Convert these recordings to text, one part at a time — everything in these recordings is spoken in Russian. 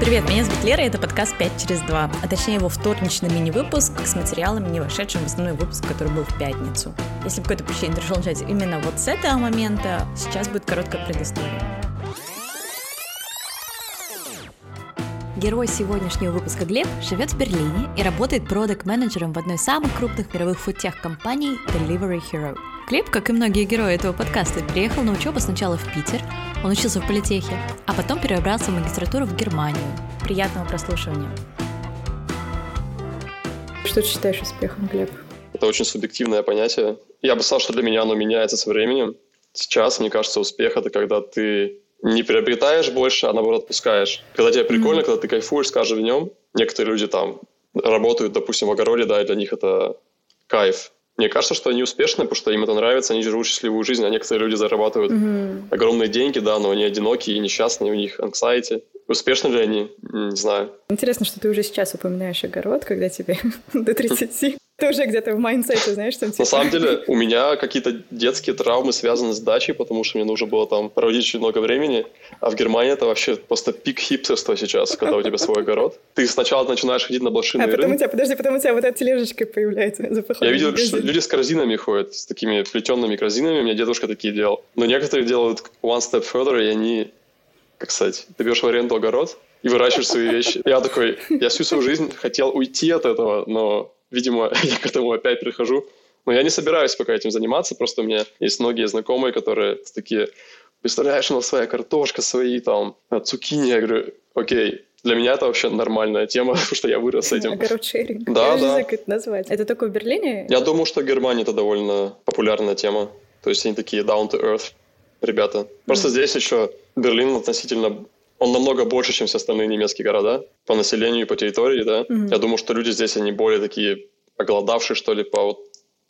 Привет, меня зовут Лера, и это подкаст «5 через 2», а точнее его вторничный мини-выпуск с материалами, не вошедшим в основной выпуск, который был в пятницу. Если по какой-то причине решил начать именно вот с этого момента, сейчас будет короткая предыстория. Герой сегодняшнего выпуска Глеб живет в Берлине и работает продакт-менеджером в одной из самых крупных мировых фудтех-компаний Delivery Hero. Глеб, как и многие герои этого подкаста, приехал на учебу сначала в Питер, он учился в политехе, а потом перебрался в магистратуру в Германию. Приятного прослушивания. Что ты считаешь успехом, Глеб? Это очень субъективное понятие. Я бы сказал, что для меня оно меняется со временем. Сейчас, мне кажется, успех — это когда ты не приобретаешь больше, а наоборот отпускаешь. Когда тебе прикольно, mm-hmm. когда ты кайфуешь с каждым днем. Некоторые люди там работают, допустим, в огороде, да, и для них это кайф. Мне кажется, что они успешны, потому что им это нравится, они живут счастливую жизнь, а некоторые люди зарабатывают mm-hmm. огромные деньги, да, но они одинокие и несчастные, у них anxiety. Успешны ли они? Не знаю. Интересно, что ты уже сейчас упоминаешь огород, когда тебе до 30. Ты уже где-то в mindset е, знаешь, там... Типа... На самом деле, у меня какие-то детские травмы связаны с дачей, потому что мне нужно было там проводить очень много времени. А в Германии это вообще просто пик хипстерства сейчас, когда у тебя свой огород. Ты сначала начинаешь ходить на блошиные а потом у тебя, подожди, потом у тебя вот эта тележечка появляется за Я видел, что люди с корзинами ходят, с такими плетенными корзинами. У меня дедушка такие делал. Но некоторые делают one step further, и они, как сказать, ты берешь в аренду огород, и выращиваешь свои вещи. Я такой, я всю свою жизнь хотел уйти от этого, но видимо, я к этому опять прихожу. Но я не собираюсь пока этим заниматься, просто у меня есть многие знакомые, которые такие, представляешь, у нас своя картошка, свои там цукини. Я говорю, окей, для меня это вообще нормальная тема, потому что я вырос с этим. Огород-шеринг. Да, я да. как это назвать. Это только в Берлине? Я думаю, что в Германии это довольно популярная тема. То есть они такие down to earth ребята. Просто mm. здесь еще Берлин относительно он намного больше, чем все остальные немецкие города по населению и по территории, да. Mm-hmm. Я думаю, что люди здесь, они более такие оголодавшие, что ли, по вот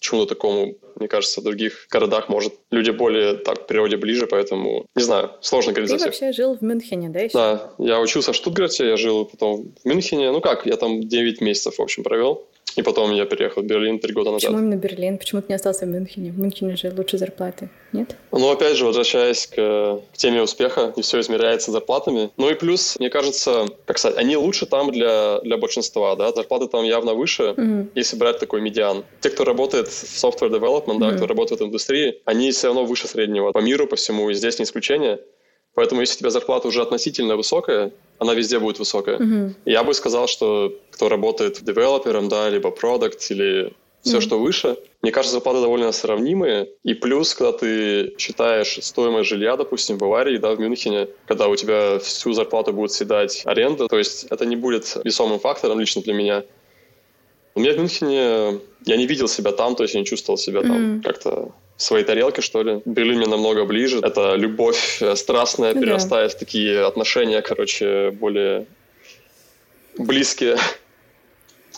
чему-то такому, мне кажется, в других городах, может, люди более так к природе ближе, поэтому, не знаю, сложно говорить Ты за всех. Вообще жил в Мюнхене, да, еще? Да, я учился в Штутгарте, я жил потом в Мюнхене, ну как, я там 9 месяцев, в общем, провел. И потом я переехал в Берлин три года назад. Почему именно Берлин? Почему ты не остался в Мюнхене? В Мюнхене же лучше зарплаты, нет? Ну, опять же, возвращаясь к, к теме успеха, не все измеряется зарплатами. Ну и плюс, мне кажется, как сказать, они лучше там для, для большинства, да, зарплаты там явно выше, mm-hmm. если брать такой медиан. Те, кто работает в software development, mm-hmm. да, кто работает в индустрии, они все равно выше среднего по миру, по всему, и здесь не исключение. Поэтому если у тебя зарплата уже относительно высокая, она везде будет высокая. Mm-hmm. Я бы сказал, что кто работает девелопером, да, либо продукт, или все, mm-hmm. что выше, мне кажется, зарплаты довольно сравнимые. И плюс, когда ты считаешь стоимость жилья, допустим, в Баварии, да, в Мюнхене, когда у тебя всю зарплату будет съедать аренда, то есть это не будет весомым фактором лично для меня. У меня в Мюнхене я не видел себя там, то есть я не чувствовал себя mm-hmm. там как-то в своей тарелке, что ли. Берлин мне намного ближе. Это любовь э, страстная перерастает да. в такие отношения, короче, более близкие.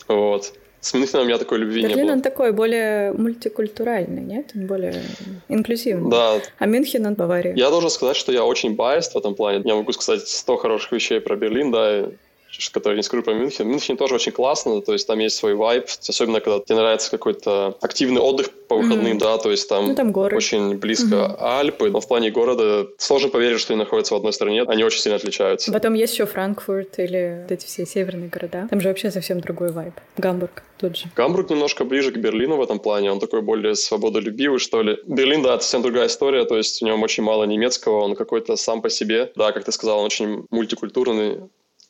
Вот. С Мюнхеном у меня такой любви Берлин, не было. он такой более мультикультуральный, нет? Он более инклюзивный. Да. А Мюнхен, он Бавария. Я должен сказать, что я очень biased в этом плане. Я могу сказать 100 хороших вещей про Берлин, да, который не скажу про Мюнхен. Мюнхен тоже очень классно, то есть там есть свой вайб, особенно когда тебе нравится какой-то активный отдых по выходным, mm-hmm. да, то есть там, ну, там горы. очень близко mm-hmm. Альпы, но в плане города сложно поверить, что они находятся в одной стране, они очень сильно отличаются. Потом есть еще Франкфурт или вот эти все северные города, там же вообще совсем другой вайб. Гамбург тут же. Гамбург немножко ближе к Берлину в этом плане, он такой более свободолюбивый, что ли. Берлин, да, это совсем другая история, то есть в нем очень мало немецкого, он какой-то сам по себе, да, как ты сказал, он очень мультикультурный,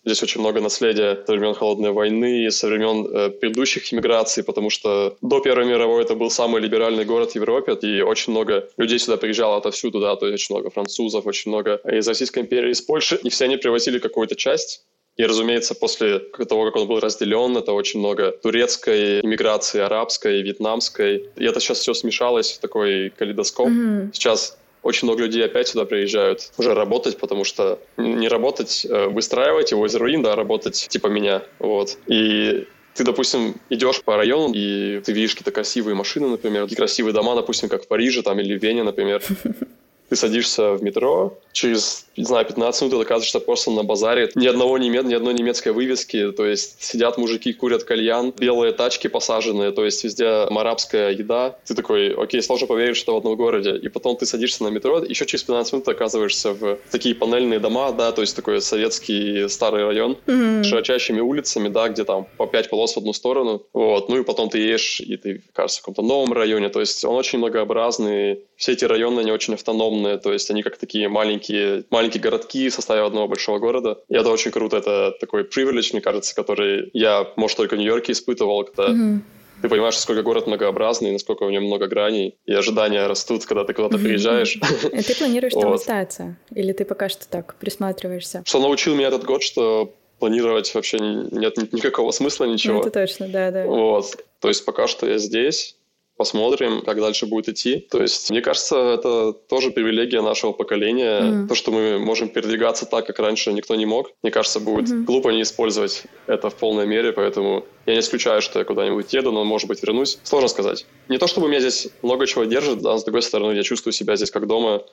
Здесь очень много наследия со времен Холодной войны, со времен э, предыдущих иммиграций, потому что до Первой мировой это был самый либеральный город в Европе, и очень много людей сюда приезжало отовсюду, да, то есть очень много французов, очень много из Российской империи, из Польши, и все они привозили какую-то часть и, разумеется, после того, как он был разделен, это очень много турецкой иммиграции, арабской, вьетнамской. И это сейчас все смешалось в такой калейдоскоп. Mm-hmm. Сейчас очень много людей опять сюда приезжают уже работать, потому что не работать, э, выстраивать его из руин, да, работать типа меня, вот. И ты, допустим, идешь по району, и ты видишь какие-то красивые машины, например, такие красивые дома, допустим, как в Париже там или в Вене, например. ты садишься в метро, через, не знаю, 15 минут ты оказываешься просто на базаре. Ни одного немец, ни одной немецкой вывески, то есть сидят мужики, курят кальян, белые тачки посаженные, то есть везде арабская еда. Ты такой, окей, сложно поверить, что в одном городе. И потом ты садишься на метро, еще через 15 минут ты оказываешься в такие панельные дома, да, то есть такой советский старый район, mm-hmm. широчайшими улицами, да, где там по пять полос в одну сторону. Вот, ну и потом ты едешь, и ты, кажется, в каком-то новом районе, то есть он очень многообразный, все эти районы, они очень автономные, то есть они как такие маленькие, маленькие городки в составе одного большого города. И это очень круто, это такой привилегь, мне кажется, который я, может, только в Нью-Йорке испытывал, когда mm-hmm. ты понимаешь, насколько город многообразный, насколько в нем много граней, и ожидания растут, когда ты куда-то приезжаешь. И ты планируешь там остаться? Или ты пока что так присматриваешься? Что научил меня этот год, что планировать вообще нет никакого смысла, ничего. Это точно, да, да. Вот. То есть пока что я здесь, посмотрим, как дальше будет идти. То есть, мне кажется, это тоже привилегия нашего поколения. Mm-hmm. То, что мы можем передвигаться так, как раньше никто не мог. Мне кажется, будет mm-hmm. глупо не использовать это в полной мере, поэтому я не исключаю, что я куда-нибудь еду, но, может быть, вернусь. Сложно сказать. Не то, чтобы меня здесь много чего держит, а с другой стороны, я чувствую себя здесь как дома.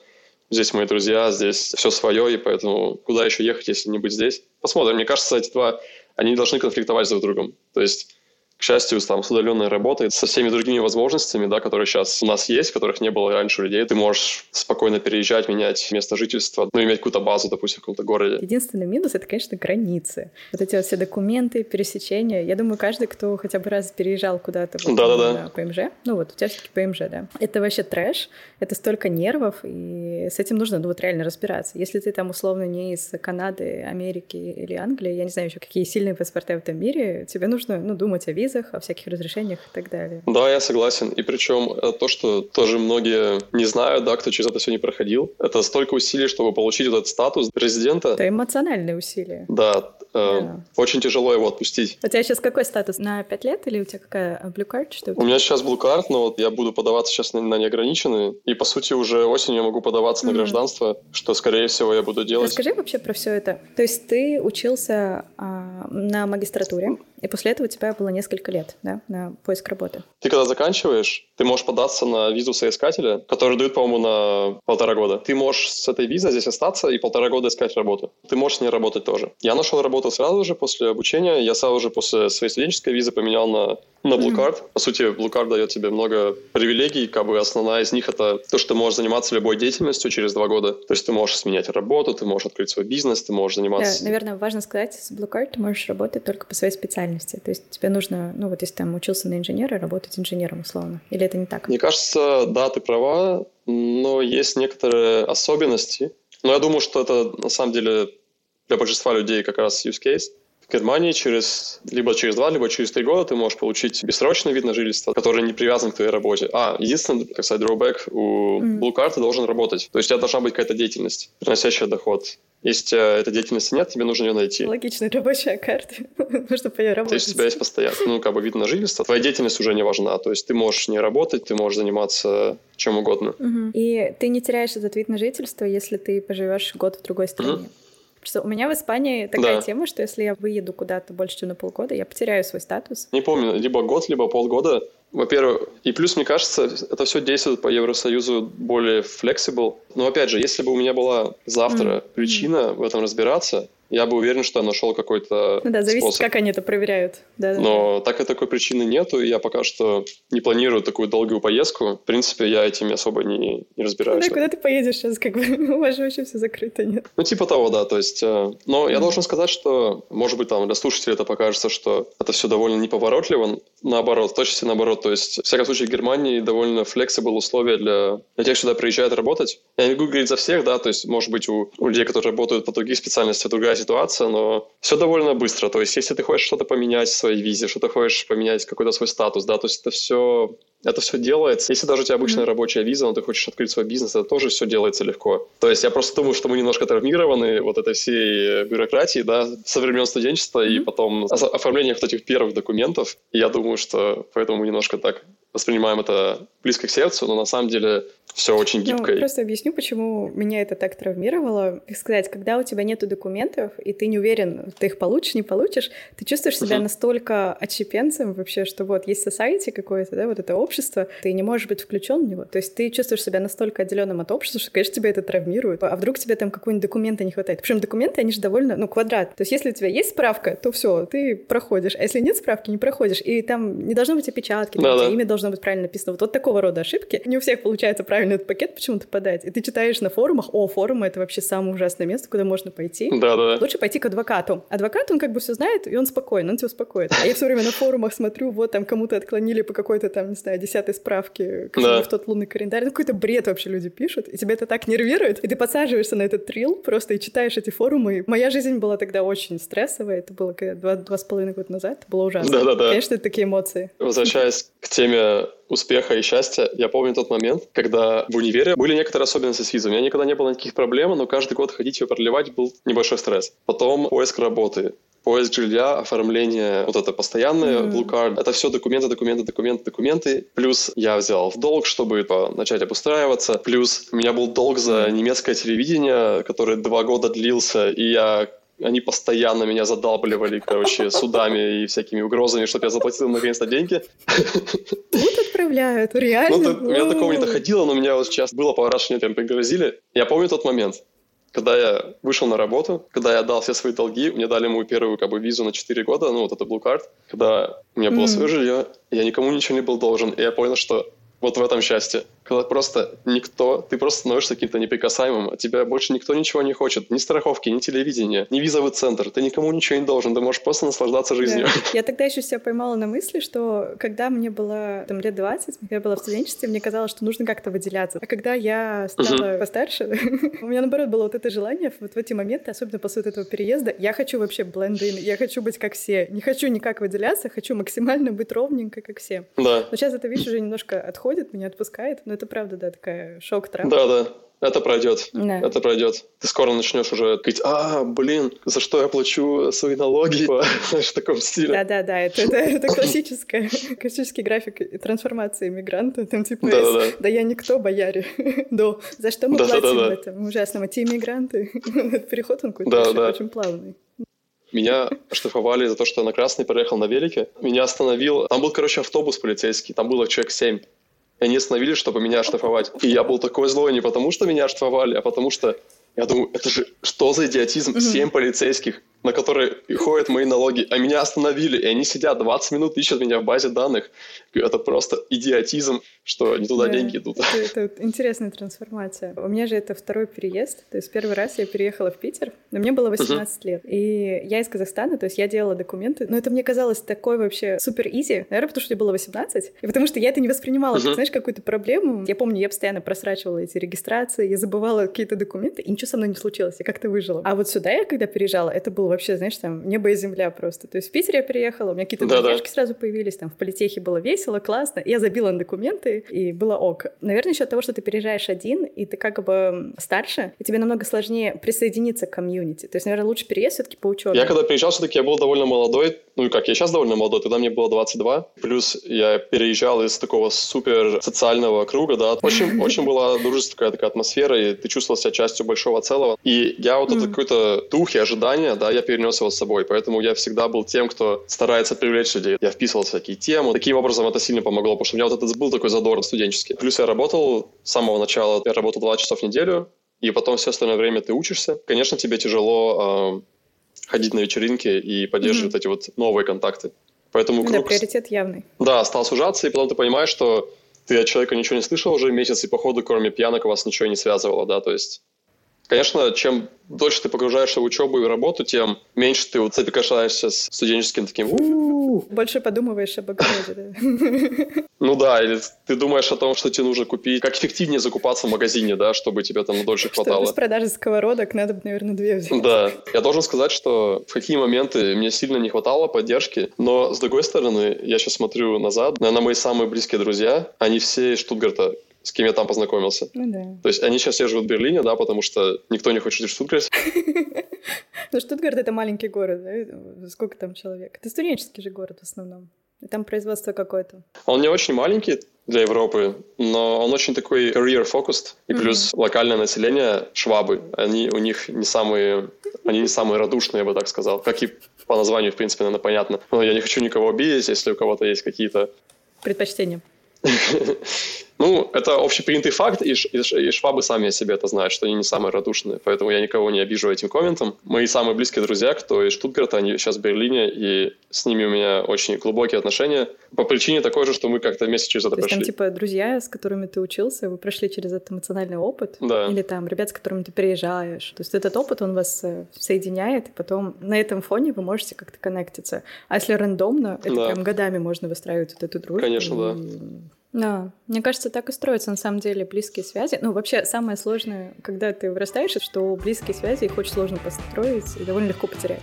Здесь мои друзья, здесь все свое, и поэтому куда еще ехать, если не быть здесь? Посмотрим. Мне кажется, эти два, они не должны конфликтовать друг с другом. То есть счастью, там, с удаленной работой, со всеми другими возможностями, да, которые сейчас у нас есть, которых не было раньше у людей, ты можешь спокойно переезжать, менять место жительства, ну, иметь какую-то базу, допустим, в каком-то городе. Единственный минус — это, конечно, границы. Вот эти вот все документы, пересечения. Я думаю, каждый, кто хотя бы раз переезжал куда-то вот, да, да, да. ПМЖ, ну вот, у тебя все-таки ПМЖ, да, это вообще трэш, это столько нервов, и с этим нужно, ну, вот реально разбираться. Если ты там, условно, не из Канады, Америки или Англии, я не знаю еще, какие сильные паспорта в этом мире, тебе нужно, ну, думать о визах, визах, о всяких разрешениях и так далее. Да, я согласен. И причем это то, что тоже многие не знают, да, кто через это все не проходил. Это столько усилий, чтобы получить этот статус резидента. Это эмоциональные усилия. Да, э, да. очень тяжело его отпустить. У тебя сейчас какой статус? На 5 лет или у тебя какая Blue Card? Что у, у меня сейчас Blue Card, но вот я буду подаваться сейчас на, на неограниченный. И, по сути, уже осенью я могу подаваться mm-hmm. на гражданство, что, скорее всего, я буду делать. Расскажи вообще про все это. То есть ты учился а, на магистратуре, и после этого у тебя было несколько лет да, на поиск работы. Ты когда заканчиваешь, ты можешь податься на визу соискателя, который дают, по-моему, на полтора года. Ты можешь с этой визой здесь остаться и полтора года искать работу. Ты можешь не работать тоже. Я нашел работу сразу же после обучения. Я сразу же после своей студенческой визы поменял на на Blue Card. Mm-hmm. По сути, Blue Card дает тебе много привилегий, как бы основная из них это то, что ты можешь заниматься любой деятельностью через два года. То есть ты можешь сменять работу, ты можешь открыть свой бизнес, ты можешь заниматься... Да, наверное, важно сказать, с Blue Card ты можешь работать только по своей специальности. То есть тебе нужно, ну вот если там учился на инженера, работать инженером условно. Или это не так? Мне кажется, да, ты права, но есть некоторые особенности. Но я думаю, что это на самом деле для большинства людей как раз use case. В Германии через либо через два, либо через три года ты можешь получить бессрочный вид на жительство, который не привязан к твоей работе. А, единственный, как сказать, drawback у Blue Card ты должен работать. То есть у тебя должна быть какая-то деятельность, приносящая доход. Если этой деятельности нет, тебе нужно ее найти. Логичная рабочая карта. Нужно по ней работать. То есть у тебя есть постоянно, ну, как бы вид на жительство. Твоя деятельность уже не важна. То есть ты можешь не работать, ты можешь заниматься чем угодно. Угу. И ты не теряешь этот вид на жительство, если ты поживешь год в другой стране. Угу. Просто у меня в Испании такая да. тема, что если я выеду куда-то больше, чем на полгода, я потеряю свой статус. Не помню, либо год, либо полгода. Во-первых, и плюс, мне кажется, это все действует по Евросоюзу более flexible. Но опять же, если бы у меня была завтра mm-hmm. причина в этом разбираться, я бы уверен, что я нашел какой-то Ну да, зависит, способ. как они это проверяют. Да, Но да. так как такой причины нету, и я пока что не планирую такую долгую поездку. В принципе, я этим особо не, не разбираюсь. Ну да, куда ты поедешь сейчас? Как бы у вас же вообще все закрыто, нет? Ну, типа того, да. То есть, э, но я должен сказать, что, может быть, там для слушателей это покажется, что это все довольно неповоротливо. Наоборот, точно наоборот. То есть, в всяком случае, в Германии довольно flexible условия для, для тех, кто сюда приезжает работать. Я не могу говорить за всех, да, то есть, может быть, у, у людей, которые работают по других специальностях, другая ситуация, но все довольно быстро. То есть, если ты хочешь что-то поменять в своей визе, что-то хочешь поменять какой-то свой статус, да, то есть это все это все делается. Если даже у тебя обычная mm-hmm. рабочая виза, но ты хочешь открыть свой бизнес, это тоже все делается легко. То есть я просто думаю, что мы немножко травмированы вот этой всей бюрократии, да, со времен студенчества mm-hmm. и потом оформления вот этих первых документов. И я думаю, что поэтому мы немножко так воспринимаем это близко к сердцу, но на самом деле все очень гибко. Ну, просто объясню, почему меня это так травмировало. Как сказать, когда у тебя нет документов, и ты не уверен, ты их получишь, не получишь, ты чувствуешь себя uh-huh. настолько отщепенцем вообще, что вот есть society какое-то, да, вот это общество, ты не можешь быть включен в него. То есть ты чувствуешь себя настолько отделенным от общества, что, конечно, тебя это травмирует. А вдруг тебе там какой-нибудь документа не хватает? Причем документы, они же довольно, ну, квадрат. То есть если у тебя есть справка, то все, ты проходишь. А если нет справки, не проходишь. И там не должно быть опечатки, да, да. имя должно быть правильно написано. Вот, вот такого рода ошибки. Не у всех получается правильно этот пакет почему-то подать. И ты читаешь на форумах, о, форумы — это вообще самое ужасное место, куда можно пойти. Да, да. Лучше пойти к адвокату. Адвокат, он как бы все знает, и он спокоен, он тебя успокоит. А я все время на форумах смотрю, вот там кому-то отклонили по какой-то там, не знаю, десятой справке да. в тот лунный календарь. Ну, какой-то бред вообще люди пишут, и тебя это так нервирует, и ты подсаживаешься на этот трил просто и читаешь эти форумы. Моя жизнь была тогда очень стрессовая, это было два, два с половиной года назад, это было ужасно. Да, да, да. Конечно, это такие эмоции. Возвращаясь к теме успеха и счастья, я помню тот момент, когда в универе были некоторые особенности с визой. У меня никогда не было никаких проблем, но каждый год ходить ее продлевать был небольшой стресс. Потом поиск работы, поиск жилья, оформление, вот это постоянное mm-hmm. Blue Card, это все документы, документы, документы, документы. Плюс я взял в долг, чтобы начать обустраиваться. Плюс у меня был долг за немецкое телевидение, который два года длился, и я они постоянно меня задалбливали, короче, судами и всякими угрозами, чтобы я заплатил наконец-то деньги. Вот отправляют, реально? Ну, у меня такого не доходило, но у меня вот сейчас было что мне прям пригрозили. Я помню тот момент, когда я вышел на работу, когда я отдал все свои долги, мне дали мою первую как бы визу на 4 года, ну вот это Blue Card, когда у меня было mm. свое жилье, я никому ничего не был должен, и я понял, что вот в этом счастье. Когда просто никто, ты просто становишься каким-то неприкасаемым, а тебя больше никто ничего не хочет. Ни страховки, ни телевидения, ни визовый центр. Ты никому ничего не должен, ты можешь просто наслаждаться жизнью. Да. Я тогда еще себя поймала на мысли, что когда мне было там лет 20, когда я была в студенчестве, мне казалось, что нужно как-то выделяться. А когда я стала постарше, у меня наоборот было вот это желание вот в эти моменты, особенно после вот этого переезда, я хочу вообще блендин, я хочу быть как все. Не хочу никак выделяться, хочу максимально быть ровненько, как все. Да. Но сейчас это, видишь, уже немножко отходит, меня отпускает, но это правда, да, такая шок-травма. Да, да. Это пройдет. Да. Это пройдет. Ты скоро начнешь уже говорить, а, блин, за что я плачу свои налоги? Знаешь, в таком стиле. Да-да-да, это, это, это классическая, классический график трансформации иммигранта. Там типа, да, да, да. да я никто, бояре. Да, за что мы да, платим да, да, да. этом ужасном? Те иммигранты. Переход он какой-то да, очень, да. очень плавный. Меня штрафовали за то, что я на красный проехал на велике. Меня остановил... Там был, короче, автобус полицейский. Там было человек семь. И они остановились, чтобы меня оштрафовать. И я был такой злой не потому, что меня оштрафовали, а потому что я думаю, это же что за идиотизм? Семь полицейских на которые ходят мои налоги, а меня остановили, и они сидят 20 минут, ищут меня в базе данных. Это просто идиотизм, что не туда да, деньги идут. Это, это интересная трансформация. У меня же это второй переезд, то есть первый раз я переехала в Питер, но мне было 18 uh-huh. лет, и я из Казахстана, то есть я делала документы, но это мне казалось такой вообще супер изи, наверное, потому что мне было 18, и потому что я это не воспринимала, uh-huh. как, знаешь, какую-то проблему. Я помню, я постоянно просрачивала эти регистрации, я забывала какие-то документы, и ничего со мной не случилось, я как-то выжила. А вот сюда я, когда переезжала, это было вообще, знаешь, там небо и земля просто. То есть в Питере я приехала, у меня какие-то да, друзьяшки сразу появились, там в политехе было весело, классно. Я забила на документы, и было ок. Наверное, еще от того, что ты переезжаешь один, и ты как бы старше, и тебе намного сложнее присоединиться к комьюнити. То есть, наверное, лучше переезд все-таки по учебе. Я когда приезжал, все-таки я был довольно молодой. Ну и как, я сейчас довольно молодой, тогда мне было 22. Плюс я переезжал из такого супер социального круга, да. Очень, очень была дружеская такая атмосфера, и ты чувствовал себя частью большого целого. И я вот этот какой-то дух и ожидания, да, я перенес его с собой. Поэтому я всегда был тем, кто старается привлечь людей. Я вписывал всякие темы. Таким образом это сильно помогло, потому что у меня вот этот был такой задор студенческий. Плюс я работал с самого начала, я работал 2 часа в неделю, и потом все остальное время ты учишься. Конечно, тебе тяжело э, ходить на вечеринки и поддерживать mm-hmm. эти вот новые контакты. Поэтому круг... Да, приоритет явный. Да, стал сужаться, и потом ты понимаешь, что ты от человека ничего не слышал уже месяц, и походу, кроме пьянок, у вас ничего не связывало, да, то есть Конечно, чем дольше ты погружаешься в учебу и работу, тем меньше ты вот соприкасаешься с студенческим таким Больше подумываешь об огороде? Ну да, или ты думаешь о том, что тебе нужно купить, как эффективнее закупаться в магазине, да, чтобы тебе там дольше хватало. Что без продажи сковородок надо бы, наверное, две взять. Да. Я должен сказать, что в какие моменты мне сильно не хватало поддержки, но с другой стороны, я сейчас смотрю назад, на мои самые близкие друзья, они все из Штутгарта, с кем я там познакомился. Ну да. То есть они сейчас все живут в Берлине, да, потому что никто не хочет жить в Штутгарте. Ну, Штутгарт — это маленький город, да? Сколько там человек? Это студенческий же город в основном. И там производство какое-то. Он не очень маленький для Европы, но он очень такой career-focused. И плюс mm-hmm. локальное население, швабы, они у них не самые, они не самые радушные, я бы так сказал. Как и по названию, в принципе, наверное, понятно. Но я не хочу никого обидеть, если у кого-то есть какие-то... Предпочтения. Ну, это общепринятый факт, и, и, и швабы сами о себе это знают, что они не самые радушные, поэтому я никого не обижу этим комментом. Мои самые близкие друзья, кто из Штутгарта, они сейчас в Берлине, и с ними у меня очень глубокие отношения. По причине такой же, что мы как-то вместе через это То прошли. есть там, типа, друзья, с которыми ты учился, вы прошли через этот эмоциональный опыт? Да. Или там ребят, с которыми ты переезжаешь? То есть этот опыт, он вас э, соединяет, и потом на этом фоне вы можете как-то коннектиться. А если рандомно, это да. прям годами можно выстраивать вот эту дружбу. Конечно, и... да. Да, мне кажется, так и строятся на самом деле близкие связи. Ну, вообще, самое сложное, когда ты вырастаешь, что близкие связи их очень сложно построить и довольно легко потерять.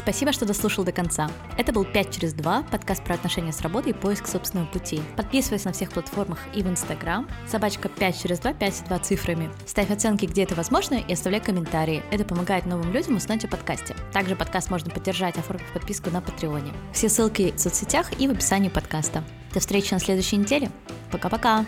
Спасибо, что дослушал до конца. Это был 5 через 2, подкаст про отношения с работой и поиск собственного пути. Подписывайся на всех платформах и в Инстаграм, собачка 5 через 2, 5 и 2 цифрами. Ставь оценки, где это возможно, и оставляй комментарии. Это помогает новым людям узнать о подкасте. Также подкаст можно поддержать, оформив подписку на Патреоне. Все ссылки в соцсетях и в описании подкаста. До встречи на следующей неделе. Пока-пока!